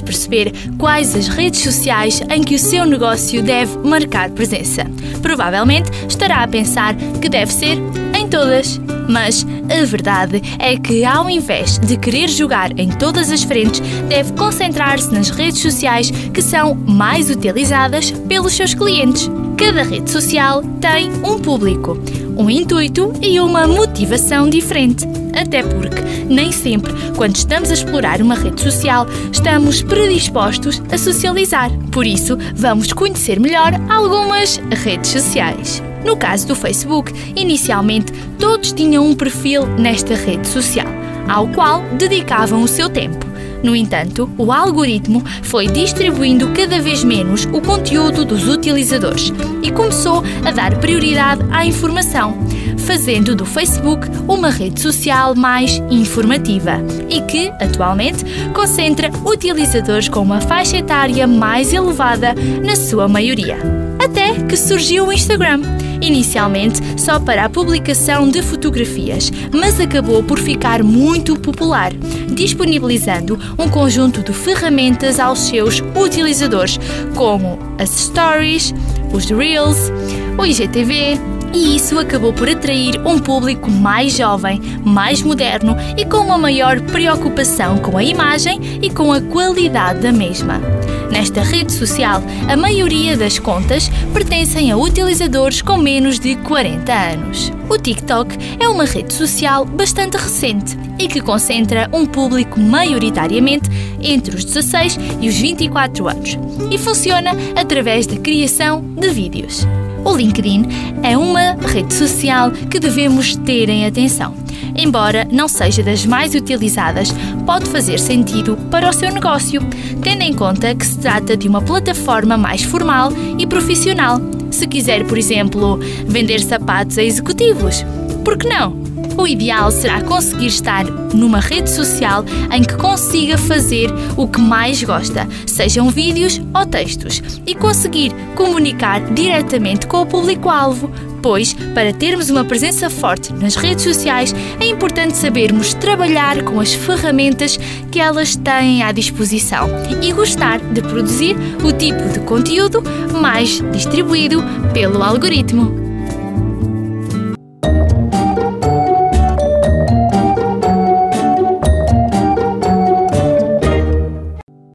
perceber quais as redes sociais em que o seu negócio deve marcar presença. Provavelmente estará a pensar que deve ser em todas. Mas a verdade é que, ao invés de querer jogar em todas as frentes, deve concentrar-se nas redes sociais que são mais utilizadas pelos seus clientes. Cada rede social tem um público, um intuito e uma motivação diferente. Até porque nem sempre, quando estamos a explorar uma rede social, estamos predispostos a socializar. Por isso, vamos conhecer melhor algumas redes sociais. No caso do Facebook, inicialmente todos tinham um perfil nesta rede social, ao qual dedicavam o seu tempo. No entanto, o algoritmo foi distribuindo cada vez menos o conteúdo dos utilizadores e começou a dar prioridade à informação, fazendo do Facebook uma rede social mais informativa e que, atualmente, concentra utilizadores com uma faixa etária mais elevada na sua maioria. Até que surgiu o Instagram inicialmente só para a publicação de fotografias, mas acabou por ficar muito popular, disponibilizando um conjunto de ferramentas aos seus utilizadores, como as Stories, os Reels, o IGTV, e isso acabou por atrair um público mais jovem, mais moderno e com uma maior preocupação com a imagem e com a qualidade da mesma. Nesta rede social, a maioria das contas pertencem a utilizadores com menos de 40 anos. O TikTok é uma rede social bastante recente e que concentra um público maioritariamente entre os 16 e os 24 anos e funciona através da criação de vídeos. O LinkedIn é uma rede social que devemos ter em atenção. Embora não seja das mais utilizadas, pode fazer sentido para o seu negócio, tendo em conta que se trata de uma plataforma mais formal e profissional. Se quiser, por exemplo, vender sapatos a executivos, por que não? O ideal será conseguir estar numa rede social em que consiga fazer o que mais gosta, sejam vídeos ou textos, e conseguir comunicar diretamente com o público-alvo, pois, para termos uma presença forte nas redes sociais, é importante sabermos trabalhar com as ferramentas que elas têm à disposição e gostar de produzir o tipo de conteúdo mais distribuído pelo algoritmo.